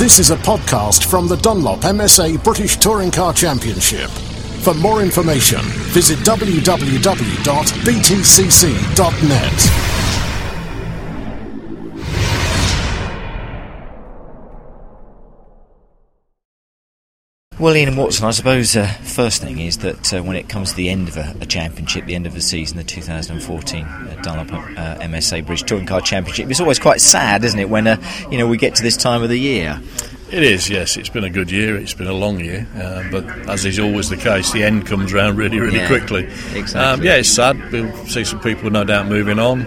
This is a podcast from the Dunlop MSA British Touring Car Championship. For more information, visit www.btcc.net. Well, Ian Watson, I suppose uh, first thing is that uh, when it comes to the end of a, a, championship, the end of the season, the 2014 uh, Dunlop uh, MSA British Touring Car Championship, it's always quite sad, isn't it, when uh, you know we get to this time of the year? It is, yes. It's been a good year. It's been a long year, uh, but as is always the case, the end comes around really, really yeah, quickly. Exactly. Um, yeah, it's sad. We'll see some people, no doubt, moving on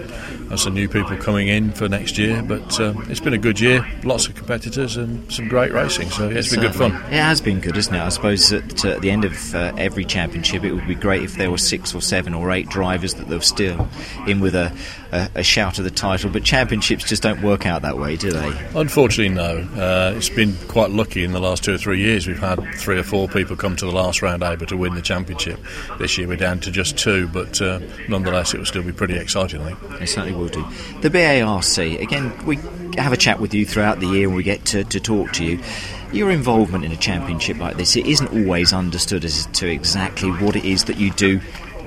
some new people coming in for next year. But uh, it's been a good year, lots of competitors and some great racing. So yeah, it's been good fun. It has been good, isn't it? I suppose at, at the end of uh, every championship, it would be great if there were six or seven or eight drivers that they were still in with a, a, a shout of the title. But championships just don't work out that way, do they? Unfortunately, no. Uh, it's been quite lucky in the last two or three years. We've had three or four people come to the last round able to win the championship. This year we're down to just two, but uh, nonetheless, it will still be pretty exciting. I think. It certainly will do. The BARC, again, we have a chat with you throughout the year and we get to, to talk to you. Your involvement in a championship like this, it isn't always understood as to exactly what it is that you do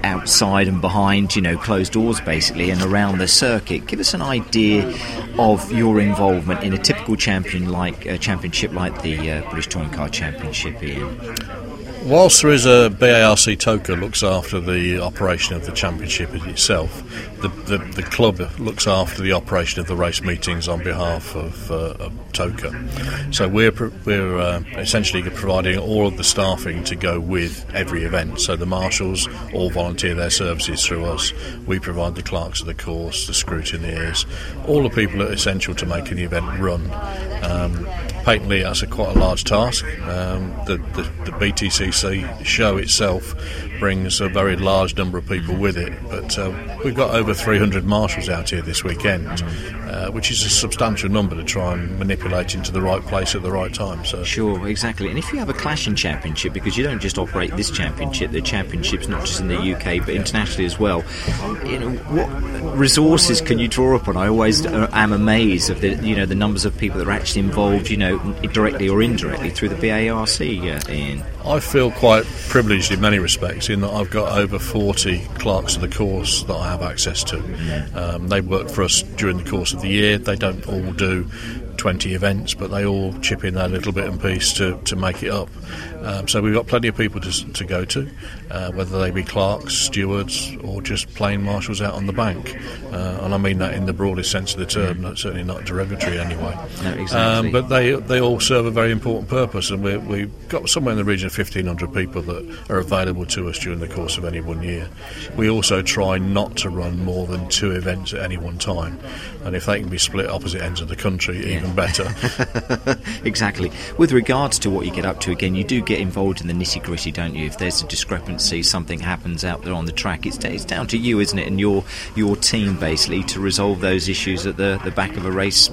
outside and behind, you know, closed doors basically, and around the circuit. Give us an idea of your involvement in a typical champion like uh, championship like the uh, British Touring Car Championship, whilst there is a BARC TOCA looks after the operation of the championship itself, the, the, the club looks after the operation of the race meetings on behalf of, uh, of. So we're, we're uh, essentially providing all of the staffing to go with every event. So the marshals all volunteer their services through us. We provide the clerks of the course, the scrutineers, all the people that are essential to making the event run. Um, patently, that's a quite a large task. Um, the, the, the BTCC show itself brings a very large number of people with it. But uh, we've got over 300 marshals out here this weekend, uh, which is a substantial number to try and manipulate into the right place at the right time. So sure, exactly. And if you have a clashing championship, because you don't just operate this championship, the championships not just in the UK but internationally as well. You know, what resources can you draw upon? I always uh, am amazed of the you know the numbers of people that are actually involved, you know, directly or indirectly through the BARC. Uh, Ian. I feel quite privileged in many respects in that I've got over 40 clerks of the course that I have access to. Um, they work for us during the course of the year. They don't all do 20 events, but they all chip in that little bit and piece to, to make it up. Um, so we've got plenty of people to, to go to, uh, whether they be clerks, stewards, or just plain marshals out on the bank. Uh, and I mean that in the broadest sense of the term, not, certainly not derogatory anyway. No, exactly. Um, but they they all serve a very important purpose, and we, we've got somewhere in the region of 1,500 people that are available to us during the course of any one year. We also try not to run more than two events at any one time, and if they can be split opposite ends of the country, yeah. even better. exactly. With regards to what you get up to, again, you do get involved in the nitty gritty, don't you? If there's a discrepancy, something happens out there on the track, it's, it's down to you, isn't it, and your your team basically to resolve those issues at the, the back of a race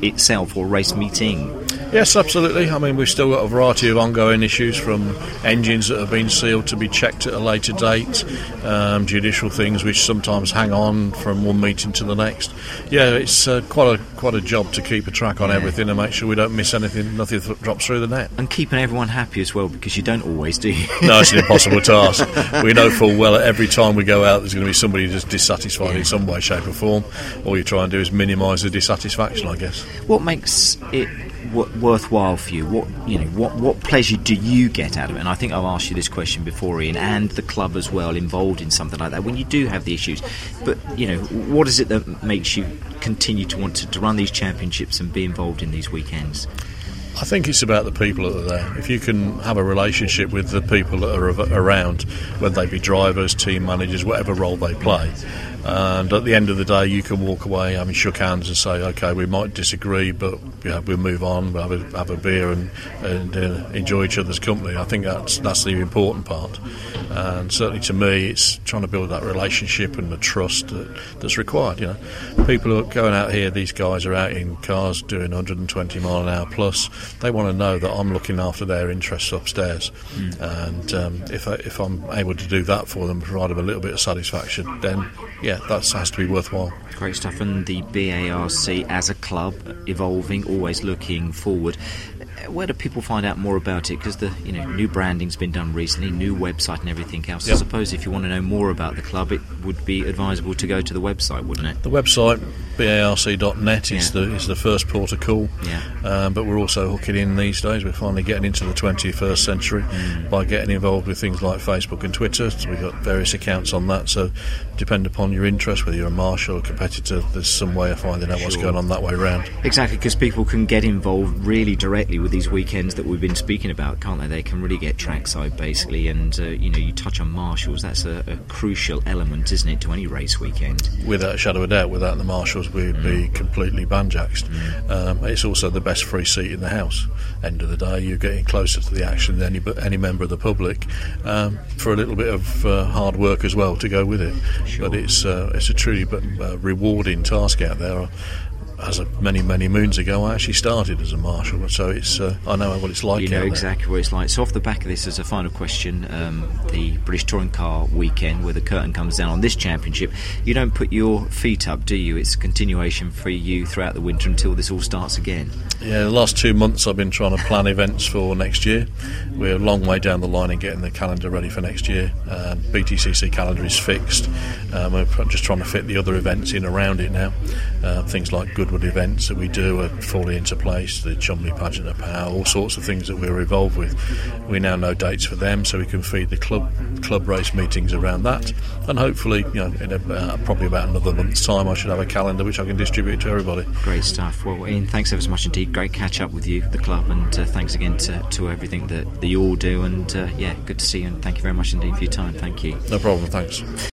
itself or race meeting. Yes, absolutely. I mean, we've still got a variety of ongoing issues from engines that have been sealed to be checked at a later date, um, judicial things which sometimes hang on from one meeting to the next. Yeah, it's uh, quite a quite a job to keep a track on yeah. everything and make sure we don't miss anything, nothing th- drops through the net. And keeping everyone happy as well, because you don't always, do you? no, it's an impossible task. We know full well that every time we go out, there's going to be somebody that's dissatisfied yeah. in some way, shape, or form. All you try and do is minimise the dissatisfaction, I guess. What makes it worthwhile for you? What you know, what what pleasure do you get out of it? And I think I've asked you this question before, Ian, and the club as well, involved in something like that. When you do have the issues, but you know, what is it that makes you continue to want to, to run these championships and be involved in these weekends? I think it's about the people that are there. If you can have a relationship with the people that are around, whether they be drivers, team managers, whatever role they play, and at the end of the day, you can walk away having shook hands and say, okay, we might disagree, but yeah, we'll move on, we'll have a, have a beer and, and uh, enjoy each other's company. I think that's that's the important part. And certainly to me, it's trying to build that relationship and the trust that, that's required. You know, people are going out here. These guys are out in cars doing 120 mile an hour plus. They want to know that I'm looking after their interests upstairs. Mm. And um, if I, if I'm able to do that for them, provide them a little bit of satisfaction, then yeah yeah, that has to be worthwhile. Great stuff. And the BARC as a club, evolving, always looking forward. Where do people find out more about it? Because the you know new branding's been done recently, new website and everything else. Yep. I suppose if you want to know more about the club, it would be advisable to go to the website, wouldn't it? The website barc.net is Yeah. the is the first port of call. Yeah. Um, but we're also hooking in these days. We're finally getting into the 21st century Mm. by getting involved with things like Facebook and Twitter. So we've got various accounts on that. So depend upon your interest, whether you're a marshal or a competitor, there's some way of finding out what's going on that way round. Exactly, because people can get involved really directly with these weekends that we've been speaking about, can't they? They can really get trackside basically, and uh, you know, you touch on marshals. That's a, a crucial element, isn't it, to any race weekend? Without a shadow of a doubt, without the marshals, we'd be Mm. completely banjaxed. Um, it's also the best free seat in the house. End of the day, you're getting closer to the action than any any member of the public um, for a little bit of uh, hard work as well to go with it. Sure. But it's uh, it's a truly but, uh, rewarding task out there. As of many many moons ago, I actually started as a marshal, so it's uh, I know what it's like you know out there. exactly what it's like. So, off the back of this, as a final question, um, the British Touring Car weekend, where the curtain comes down on this championship, you don't put your feet up, do you? It's a continuation for you throughout the winter until this all starts again. Yeah, the last two months I've been trying to plan events for next year. We're a long way down the line in getting the calendar ready for next year. Um, BTCC calendar is fixed. Um, we're just trying to fit the other events in around it now. Uh, things like Goodwood events that we do are falling into place. The Cholmondeley Pageant of Power, all sorts of things that we're involved with. We now know dates for them, so we can feed the club club race meetings around that. And hopefully, you know, in uh, probably about another month's time, I should have a calendar which I can distribute to everybody. Great stuff. Well, Ian, thanks ever so much indeed. Great catch up with you, the club, and uh, thanks again to, to everything that, that you all do. And uh, yeah, good to see you, and thank you very much indeed for your time. Thank you. No problem. Thanks.